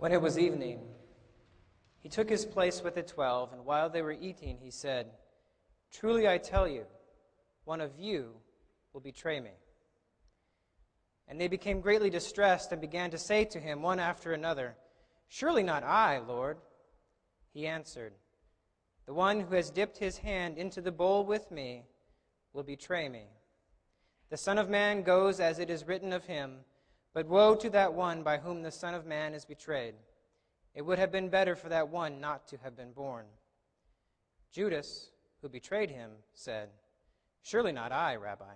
When it was evening, he took his place with the twelve, and while they were eating, he said, Truly I tell you, one of you will betray me. And they became greatly distressed and began to say to him one after another, Surely not I, Lord. He answered, The one who has dipped his hand into the bowl with me will betray me. The Son of Man goes as it is written of him, but woe to that one by whom the Son of Man is betrayed. It would have been better for that one not to have been born. Judas, who betrayed him, said, Surely not I, Rabbi.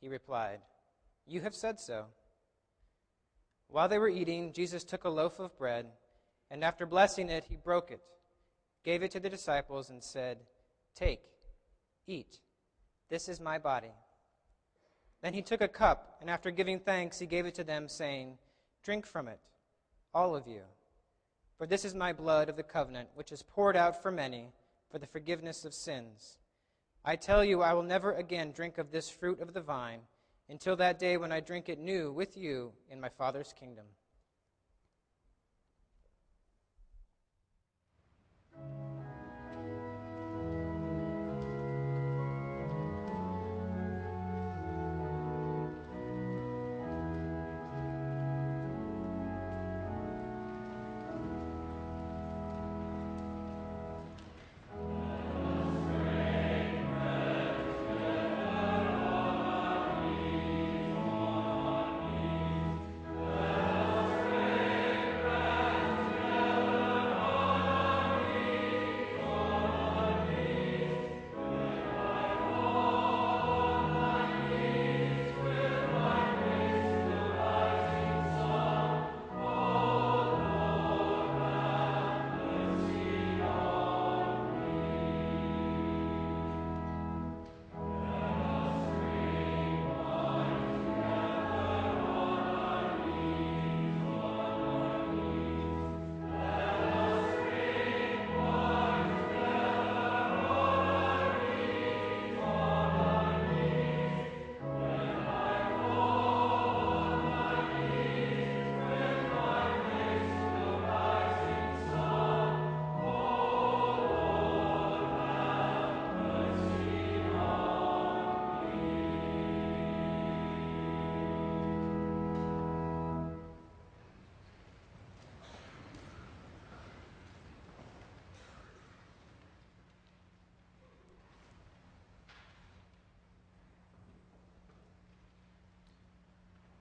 He replied, You have said so. While they were eating, Jesus took a loaf of bread, and after blessing it, he broke it, gave it to the disciples, and said, Take, eat. This is my body. Then he took a cup, and after giving thanks, he gave it to them, saying, Drink from it, all of you. For this is my blood of the covenant, which is poured out for many for the forgiveness of sins. I tell you, I will never again drink of this fruit of the vine until that day when I drink it new with you in my Father's kingdom.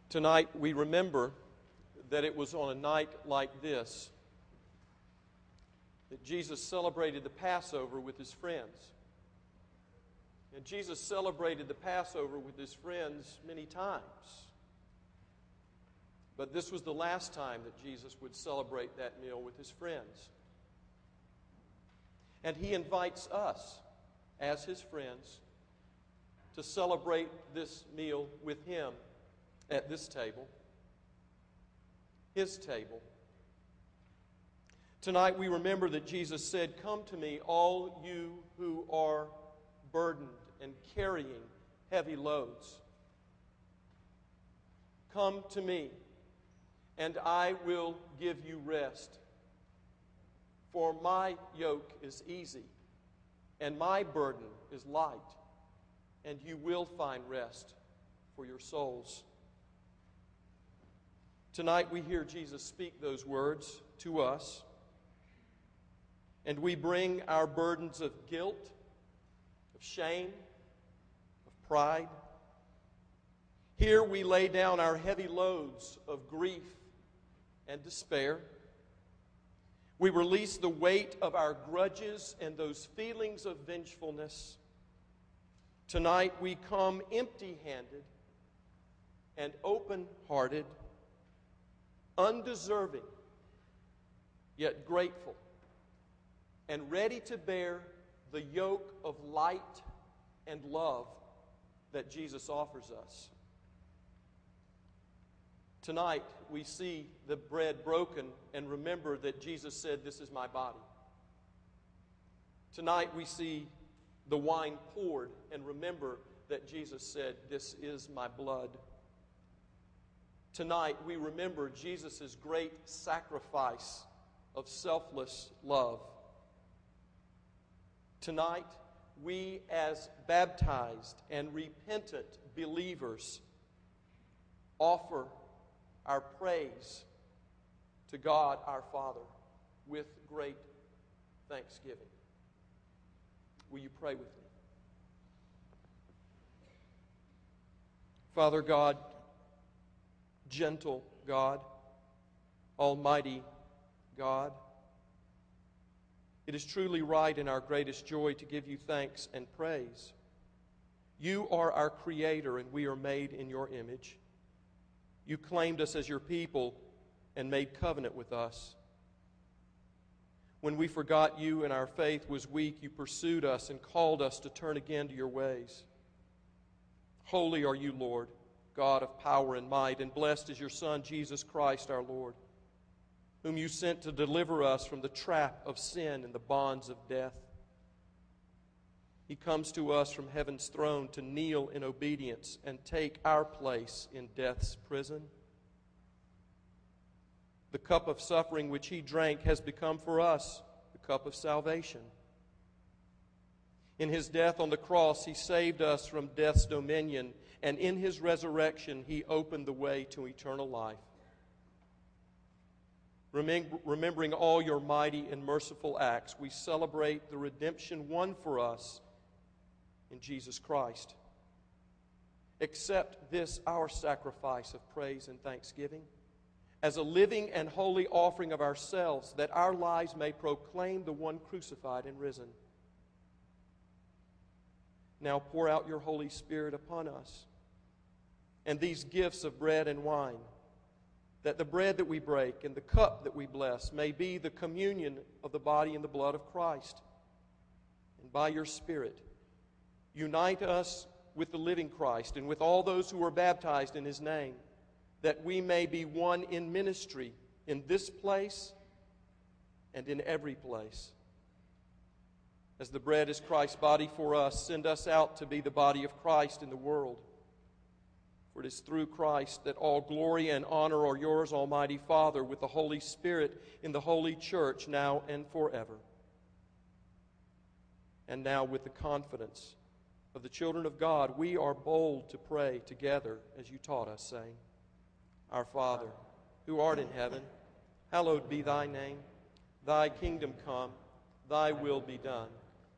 Tonight, we remember that it was on a night like this that Jesus celebrated the Passover with his friends. And Jesus celebrated the Passover with his friends many times. But this was the last time that Jesus would celebrate that meal with his friends. And he invites us, as his friends, to celebrate this meal with him at this table, his table. Tonight we remember that Jesus said, Come to me, all you who are burdened and carrying heavy loads. Come to me, and I will give you rest. For my yoke is easy, and my burden is light, and you will find rest for your souls. Tonight we hear Jesus speak those words to us, and we bring our burdens of guilt, of shame, of pride. Here we lay down our heavy loads of grief and despair. We release the weight of our grudges and those feelings of vengefulness. Tonight we come empty handed and open hearted undeserving, yet grateful, and ready to bear the yoke of light and love that Jesus offers us. Tonight, we see the bread broken and remember that Jesus said, This is my body. Tonight, we see the wine poured and remember that Jesus said, This is my blood. Tonight, we remember Jesus' great sacrifice of selfless love. Tonight, we as baptized and repentant believers offer our praise to God our Father with great thanksgiving. Will you pray with me? Father God, gentle God, Almighty God, it is truly right and our greatest joy to give you thanks and praise. You are our Creator, and we are made in your image. You claimed us as your people and made covenant with us. When we forgot you and our faith was weak, you pursued us and called us to turn again to your ways. Holy are you, Lord, God of power and might, and blessed is your Son, Jesus Christ our Lord, whom you sent to deliver us from the trap of sin and the bonds of death. He comes to us from heaven's throne to kneel in obedience and take our place in death's prison. The cup of suffering which he drank has become for us the cup of salvation. In his death on the cross, he saved us from death's dominion, and in his resurrection, he opened the way to eternal life. Remembering all your mighty and merciful acts, we celebrate the redemption won for us in Jesus Christ. Accept this, our sacrifice of praise and thanksgiving, as a living and holy offering of ourselves, that our lives may proclaim the one crucified and risen. Now pour out your Holy Spirit upon us and these gifts of bread and wine, that the bread that we break and the cup that we bless may be the communion of the body and the blood of Christ. And by your Spirit, unite us with the living Christ and with all those who are baptized in his name, that we may be one in ministry in this place and in every place. As the bread is Christ's body for us, send us out to be the body of Christ in the world. For it is through Christ that all glory and honor are yours, Almighty Father, with the Holy Spirit in the holy church, now and forever. And now, with the confidence of the children of God, we are bold to pray together as you taught us, saying, Our Father, who art in heaven, hallowed be thy name. Thy kingdom come, thy will be done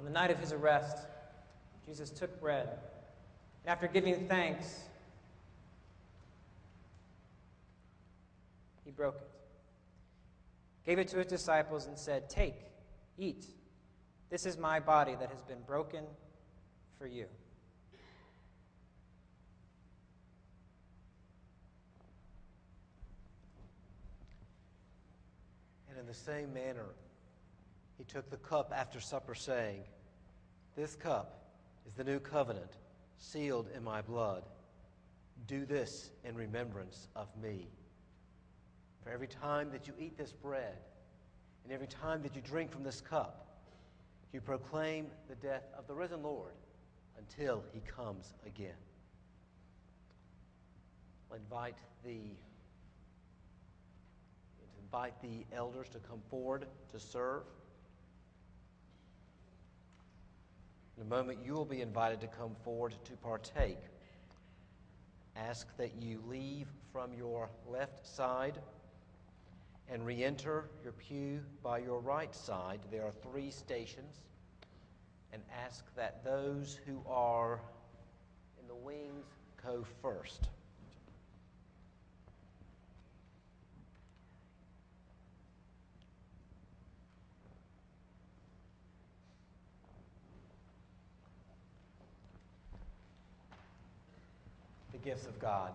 On the night of his arrest, Jesus took bread, and after giving thanks, he broke it, gave it to his disciples, and said, Take, eat. This is my body that has been broken for you. And in the same manner, he took the cup after supper, saying, This cup is the new covenant, sealed in my blood. Do this in remembrance of me. For every time that you eat this bread, and every time that you drink from this cup, you proclaim the death of the risen Lord until he comes again. I'll invite the invite the elders to come forward to serve. In a moment, you will be invited to come forward to partake. Ask that you leave from your left side and re enter your pew by your right side. There are three stations. And ask that those who are in the wings go first. The people of God.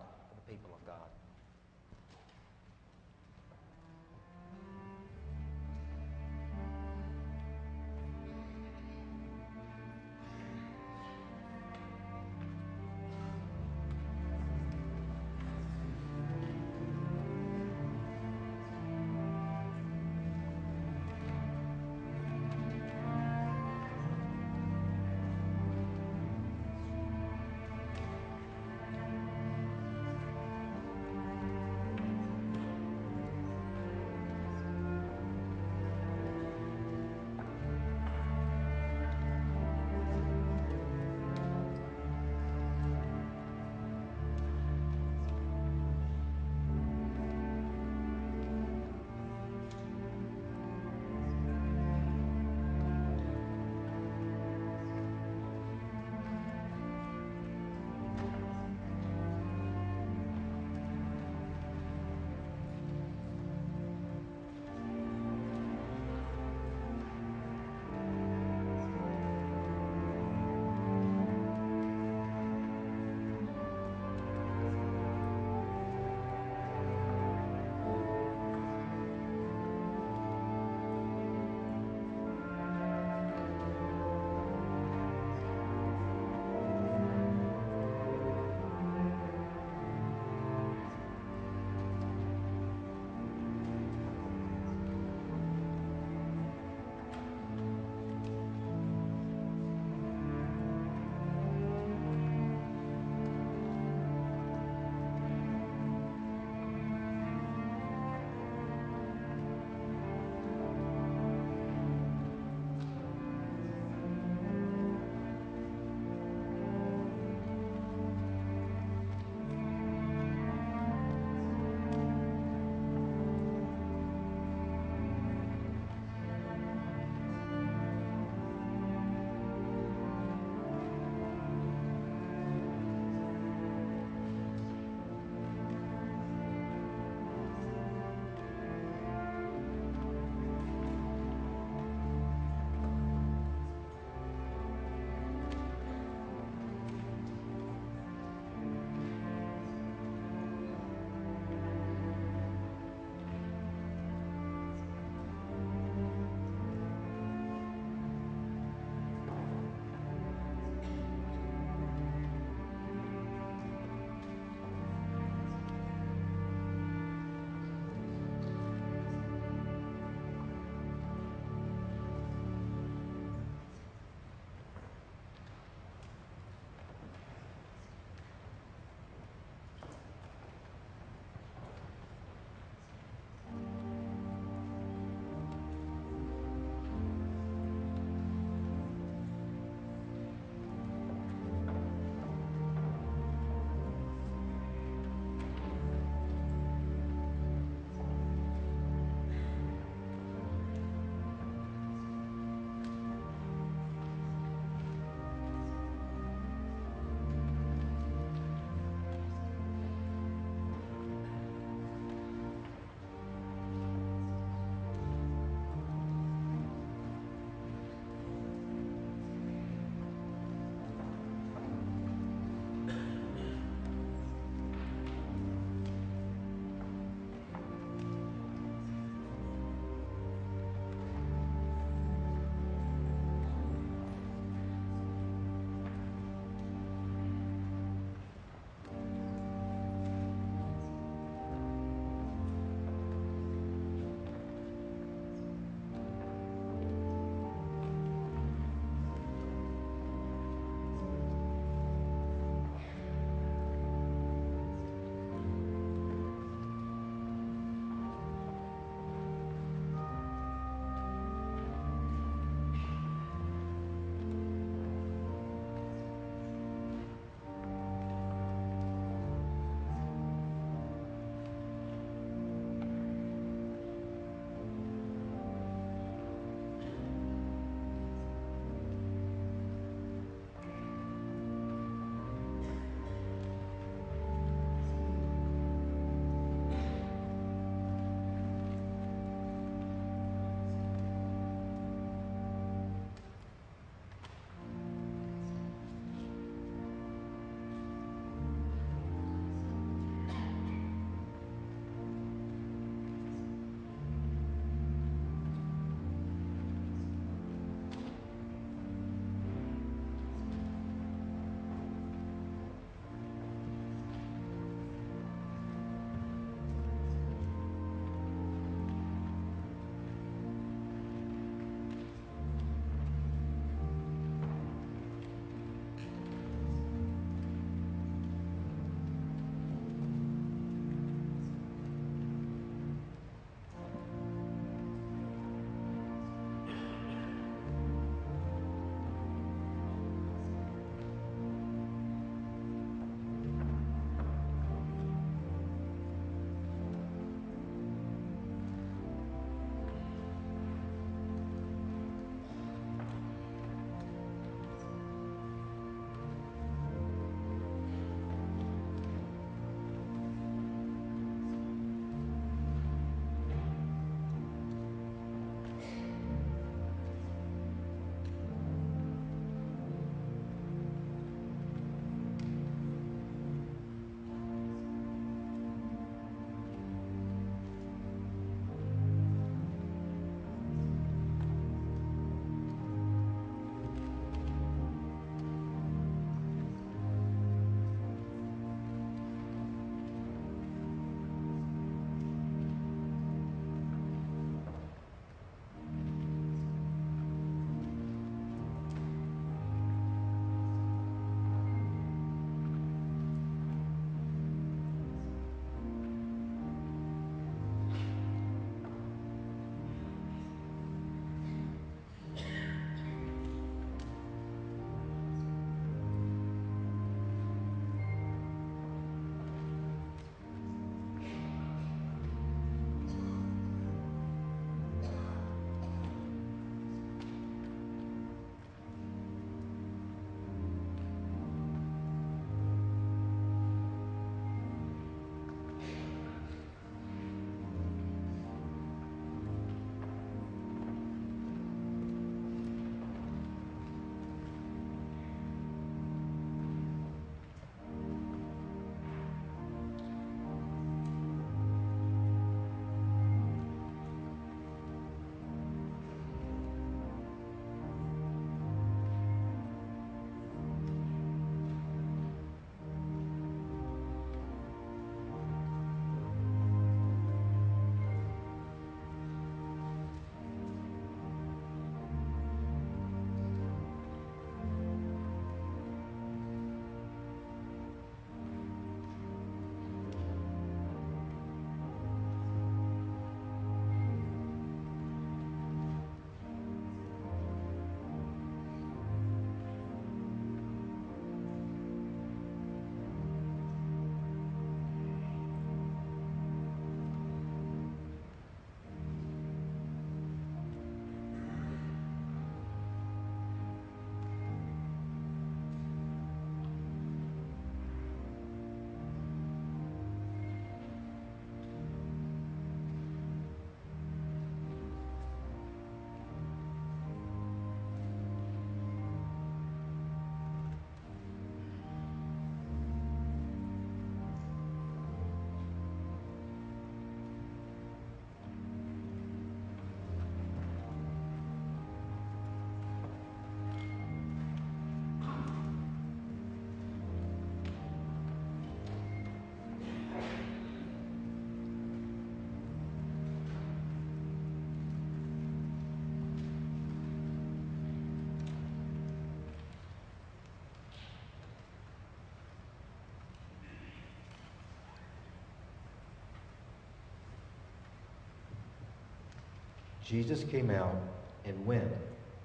Jesus came out and went,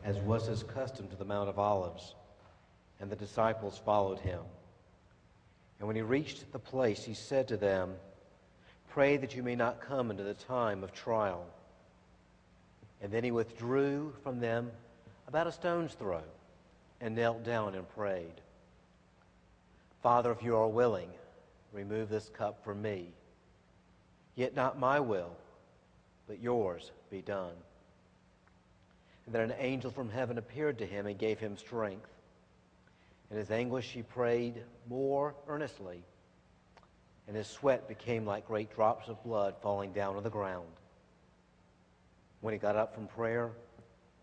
as was his custom, to the Mount of Olives, and the disciples followed him. And when he reached the place, he said to them, Pray that you may not come into the time of trial. And then he withdrew from them about a stone's throw and knelt down and prayed. Father, if you are willing, remove this cup from me. Yet not my will, but yours be done. And then an angel from heaven appeared to him and gave him strength. In his anguish, he prayed more earnestly, and his sweat became like great drops of blood falling down on the ground. When he got up from prayer,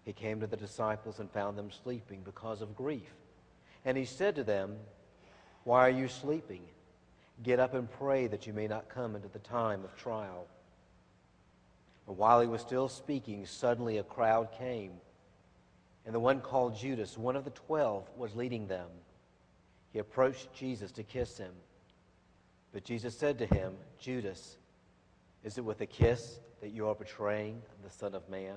he came to the disciples and found them sleeping because of grief. And he said to them, Why are you sleeping? Get up and pray that you may not come into the time of trial. And while he was still speaking, suddenly a crowd came, and the one called Judas, one of the twelve, was leading them. He approached Jesus to kiss him. But Jesus said to him, Judas, is it with a kiss that you are betraying the Son of Man?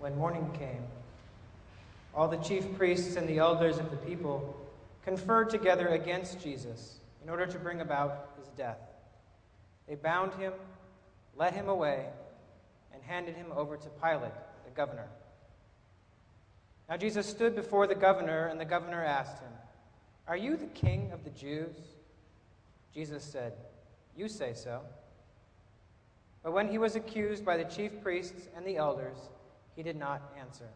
When morning came, all the chief priests and the elders of the people conferred together against Jesus in order to bring about his death. They bound him, led him away, and handed him over to Pilate, the governor. Now Jesus stood before the governor, and the governor asked him, Are you the king of the Jews? Jesus said, You say so. But when he was accused by the chief priests and the elders, he did not answer.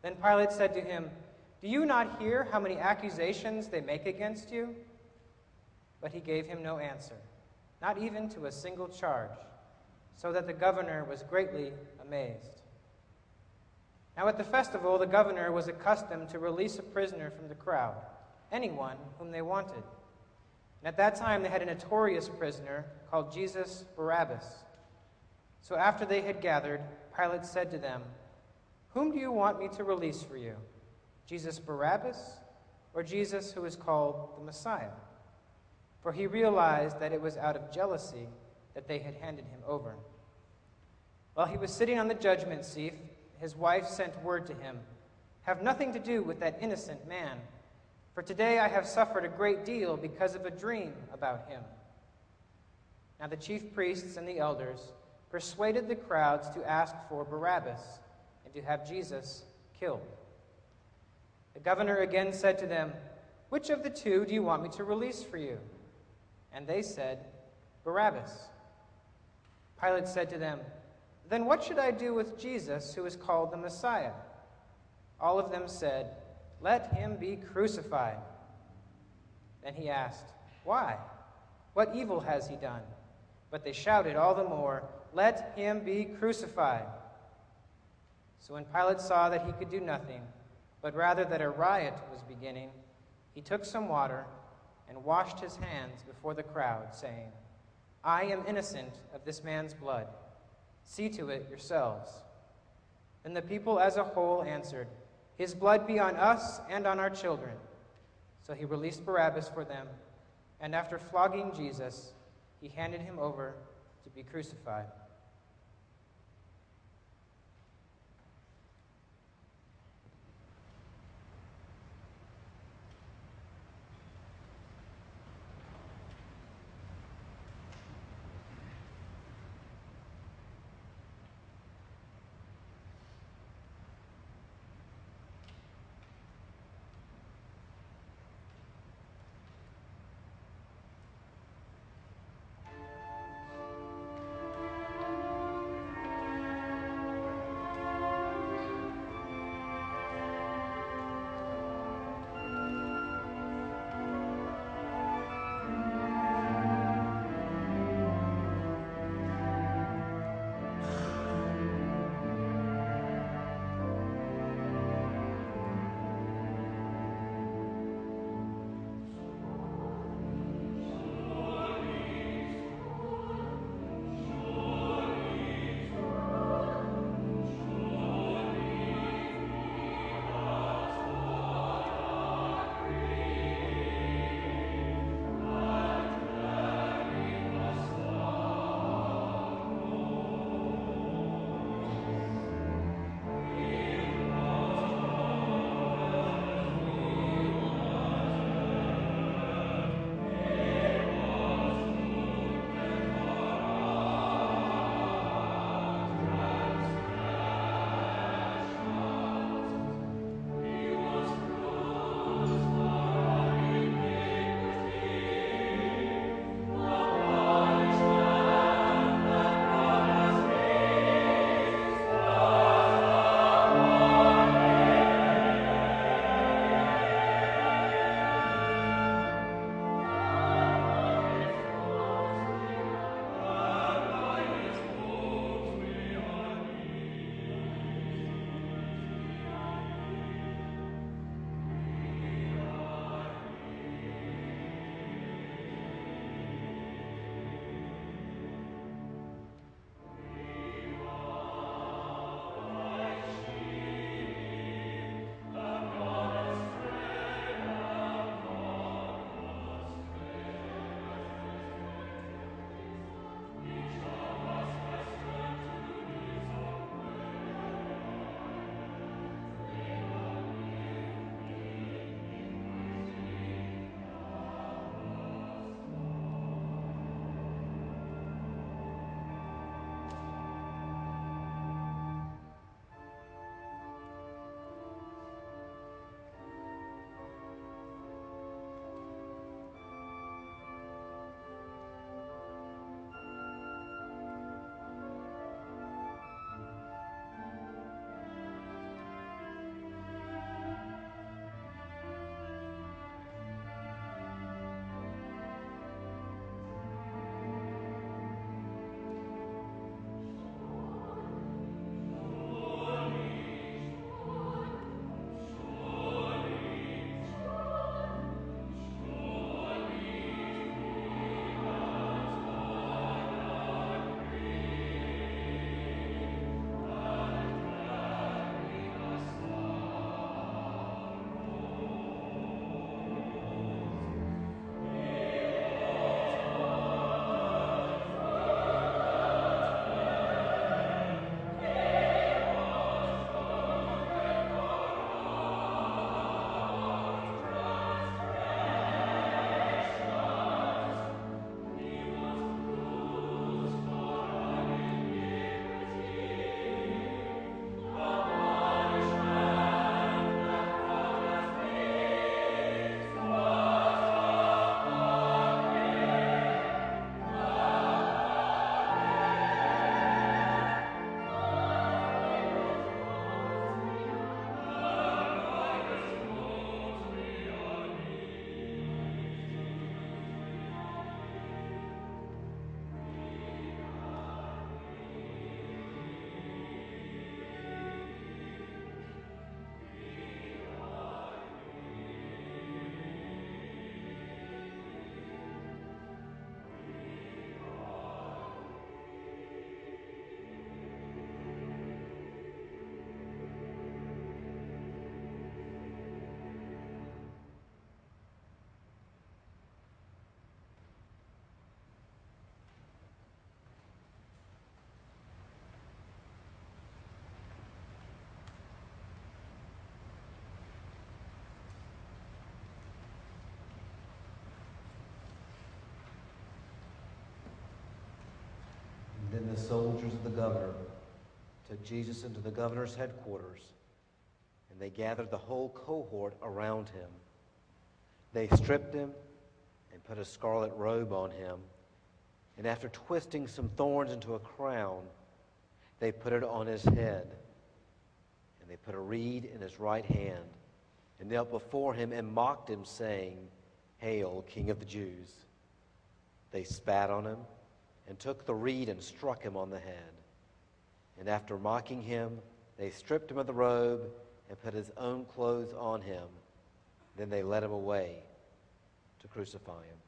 Then Pilate said to him, Do you not hear how many accusations they make against you? But he gave him no answer, not even to a single charge, so that the governor was greatly amazed. Now at the festival, the governor was accustomed to release a prisoner from the crowd, anyone whom they wanted. And at that time, they had a notorious prisoner called Jesus Barabbas. So after they had gathered, Pilate said to them, Whom do you want me to release for you? Jesus Barabbas or Jesus who is called the Messiah? For he realized that it was out of jealousy that they had handed him over. While he was sitting on the judgment seat, his wife sent word to him Have nothing to do with that innocent man, for today I have suffered a great deal because of a dream about him. Now the chief priests and the elders persuaded the crowds to ask for Barabbas and to have Jesus killed. The governor again said to them, Which of the two do you want me to release for you? And they said, Barabbas. Pilate said to them, Then what should I do with Jesus, who is called the Messiah? All of them said, Let him be crucified. Then he asked, Why? What evil has he done? But they shouted all the more, let him be crucified. So when Pilate saw that he could do nothing, but rather that a riot was beginning, he took some water and washed his hands before the crowd, saying, I am innocent of this man's blood. See to it yourselves. Then the people as a whole answered, His blood be on us and on our children. So he released Barabbas for them, and after flogging Jesus, he handed him over to be crucified. The soldiers of the governor took Jesus into the governor's headquarters, and they gathered the whole cohort around him. They stripped him and put a scarlet robe on him, and after twisting some thorns into a crown, they put it on his head. And they put a reed in his right hand, and knelt before him and mocked him, saying, Hail, King of the Jews! They spat on him and took the reed and struck him on the head. And after mocking him, they stripped him of the robe and put his own clothes on him. Then they led him away to crucify him.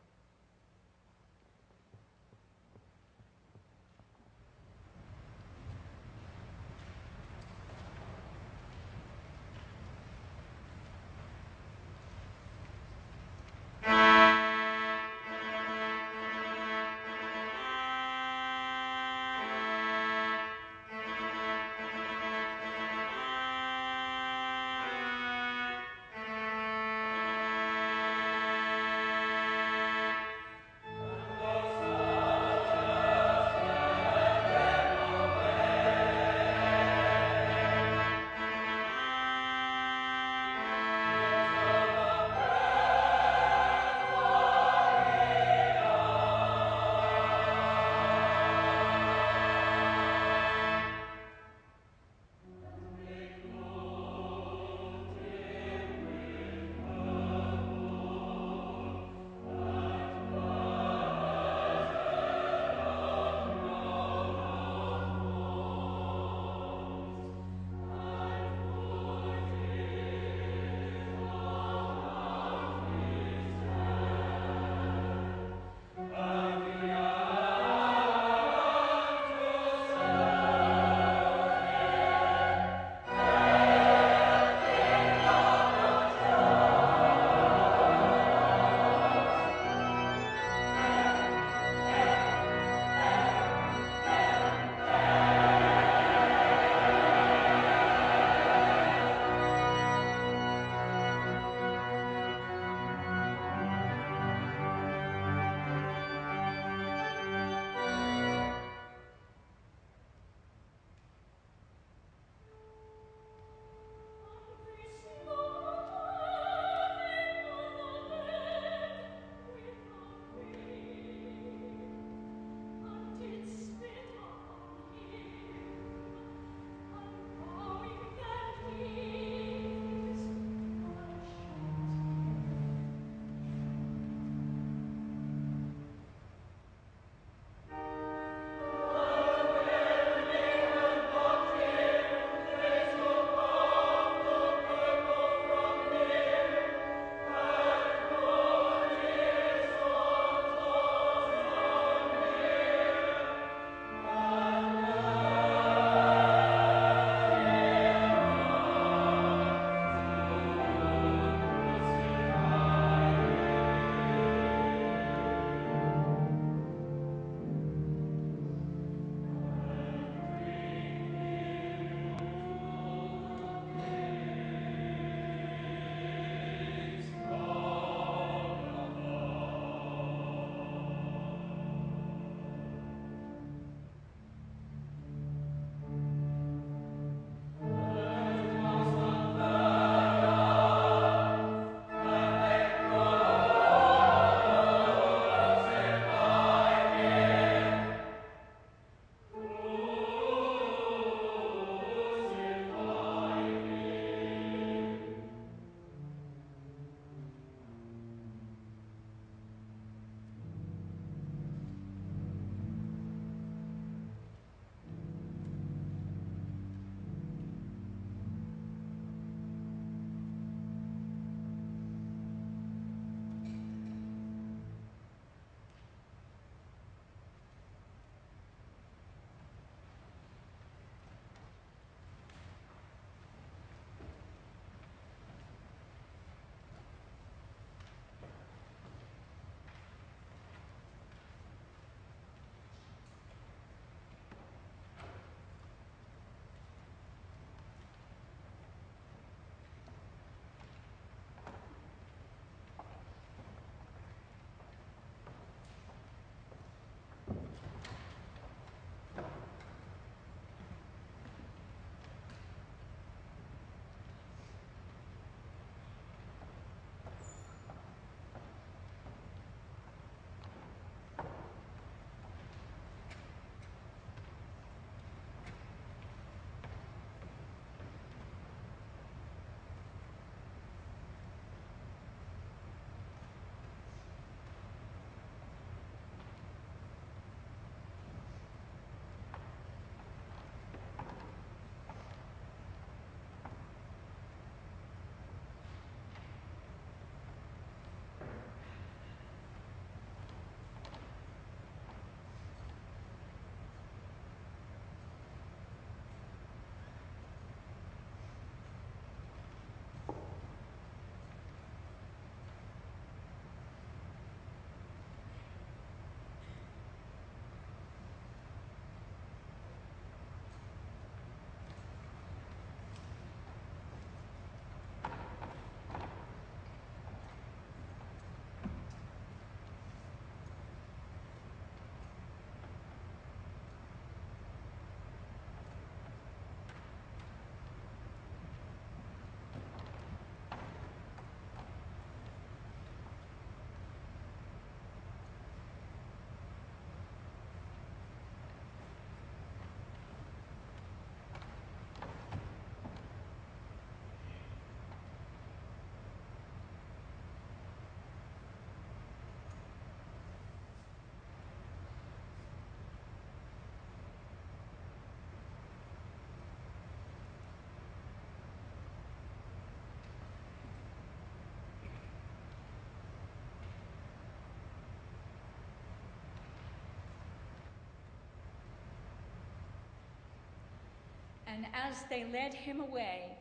And as they led him away,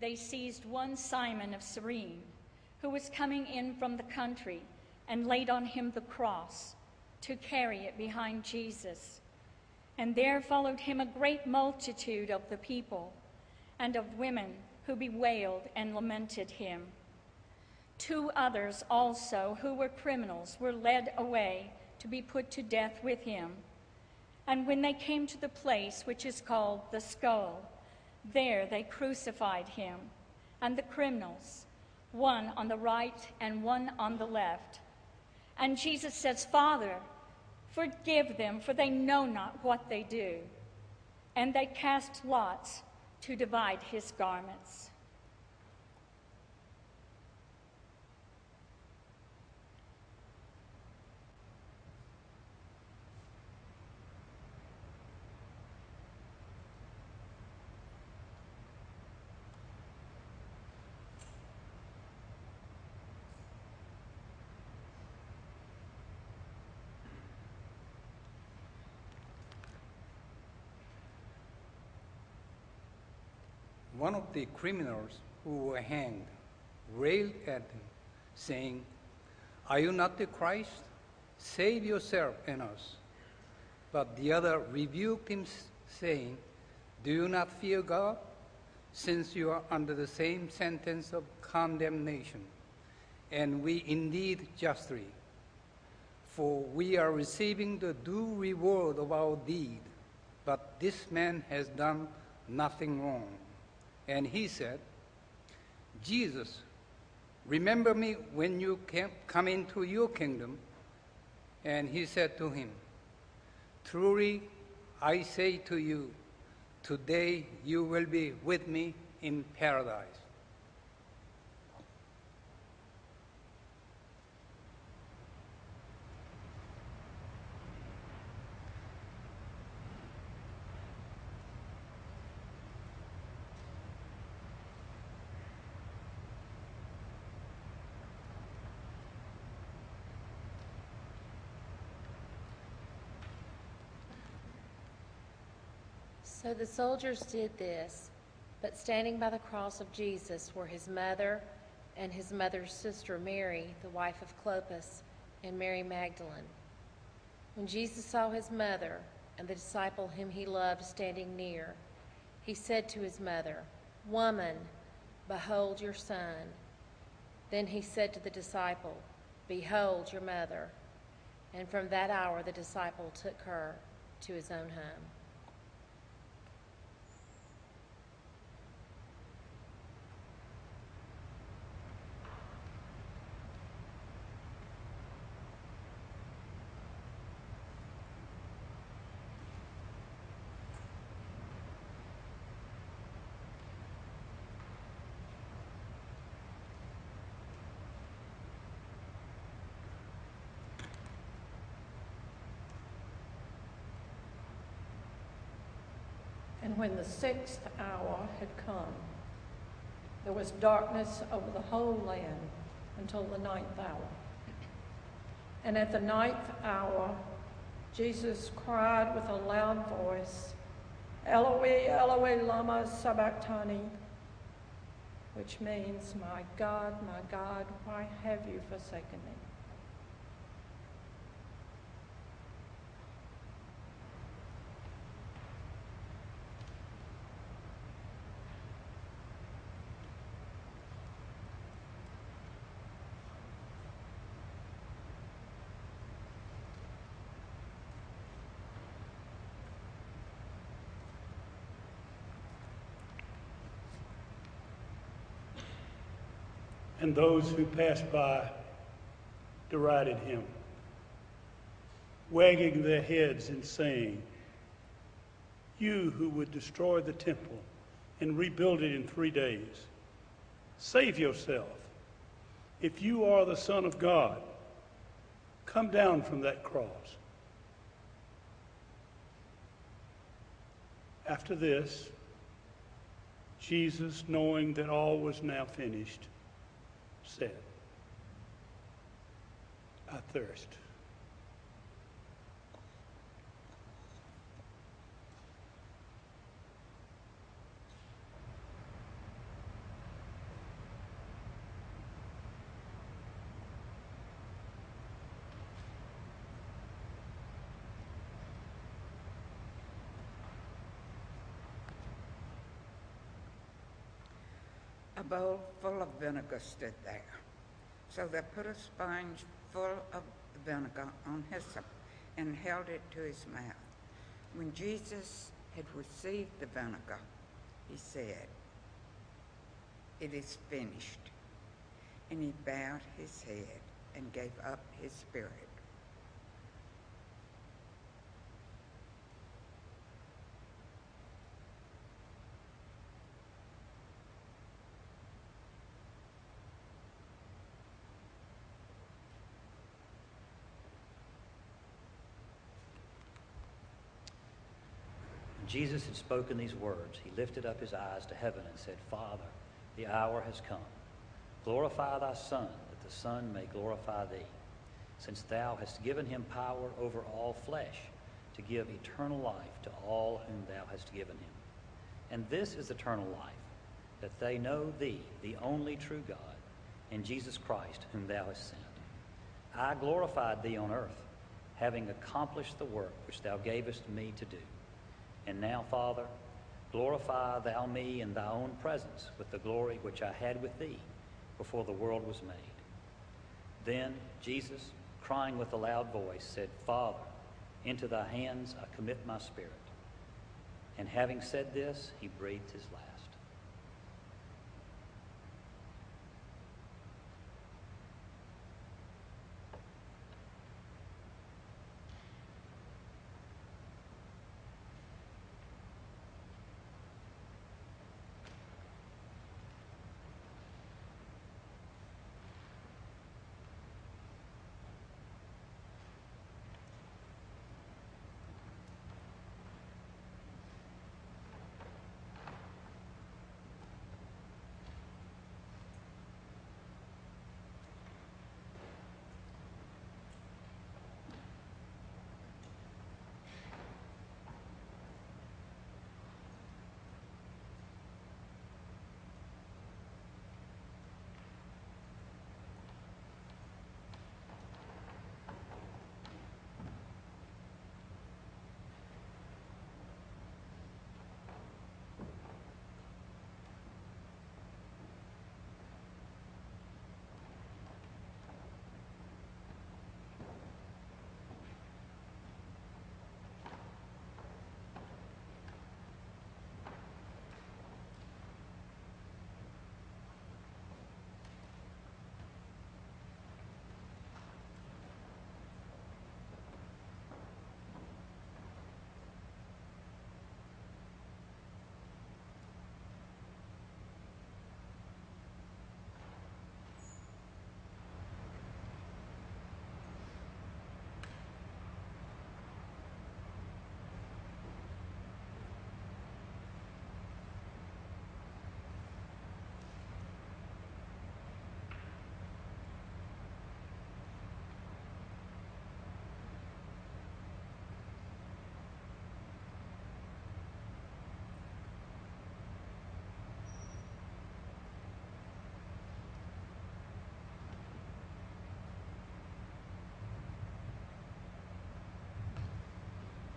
they seized one Simon of Cyrene, who was coming in from the country, and laid on him the cross to carry it behind Jesus. And there followed him a great multitude of the people and of women who bewailed and lamented him. Two others also, who were criminals, were led away to be put to death with him. And when they came to the place which is called the skull, there they crucified him and the criminals, one on the right and one on the left. And Jesus says, Father, forgive them, for they know not what they do. And they cast lots to divide his garments. One of the criminals who were hanged railed at him, saying, Are you not the Christ? Save yourself and us. But the other rebuked him, saying, Do you not fear God, since you are under the same sentence of condemnation, and we indeed justly? For we are receiving the due reward of our deed, but this man has done nothing wrong. And he said, Jesus, remember me when you come into your kingdom. And he said to him, Truly I say to you, today you will be with me in paradise. So the soldiers did this, but standing by the cross of Jesus were his mother and his mother's sister Mary, the wife of Clopas, and Mary Magdalene. When Jesus saw his mother and the disciple whom he loved standing near, he said to his mother, Woman, behold your son. Then he said to the disciple, Behold your mother. And from that hour the disciple took her to his own home. And when the sixth hour had come, there was darkness over the whole land until the ninth hour. And at the ninth hour, Jesus cried with a loud voice, Eloi, Eloi, lama sabachthani, which means, My God, my God, why have you forsaken me? And those who passed by derided him, wagging their heads and saying, You who would destroy the temple and rebuild it in three days, save yourself. If you are the Son of God, come down from that cross. After this, Jesus, knowing that all was now finished, said, I thirst. A bowl full of vinegar stood there. So they put a sponge full of vinegar on hyssop and held it to his mouth. When Jesus had received the vinegar, he said, It is finished. And he bowed his head and gave up his spirit. Jesus had spoken these words, he lifted up his eyes to heaven and said, Father, the hour has come. Glorify thy Son, that the Son may glorify thee, since thou hast given him power over all flesh, to give eternal life to all whom thou hast given him. And this is eternal life, that they know thee, the only true God, and Jesus Christ, whom thou hast sent. I glorified thee on earth, having accomplished the work which thou gavest me to do. And now, Father, glorify thou me in thy own presence with the glory which I had with thee before the world was made. Then Jesus, crying with a loud voice, said, Father, into thy hands I commit my spirit. And having said this, he breathed his last.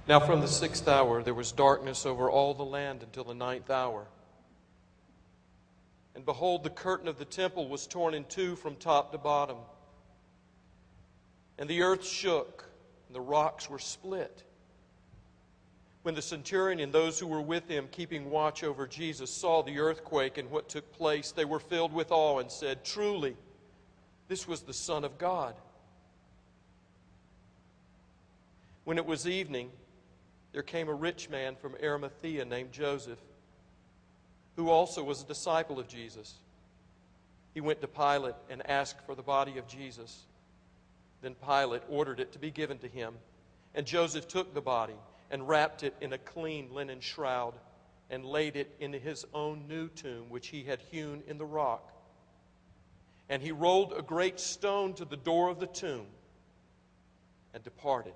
Now, from the sixth hour, there was darkness over all the land until the ninth hour. And behold, the curtain of the temple was torn in two from top to bottom. And the earth shook, and the rocks were split. When the centurion and those who were with him, keeping watch over Jesus, saw the earthquake and what took place, they were filled with awe and said, Truly, this was the Son of God. When it was evening, there came a rich man from Arimathea named Joseph, who also was a disciple of Jesus. He went to Pilate and asked for the body of Jesus. Then Pilate ordered it to be given to him. And Joseph took the body and wrapped it in a clean linen shroud and laid it in his own new tomb, which he had hewn in the rock. And he rolled a great stone to the door of the tomb and departed.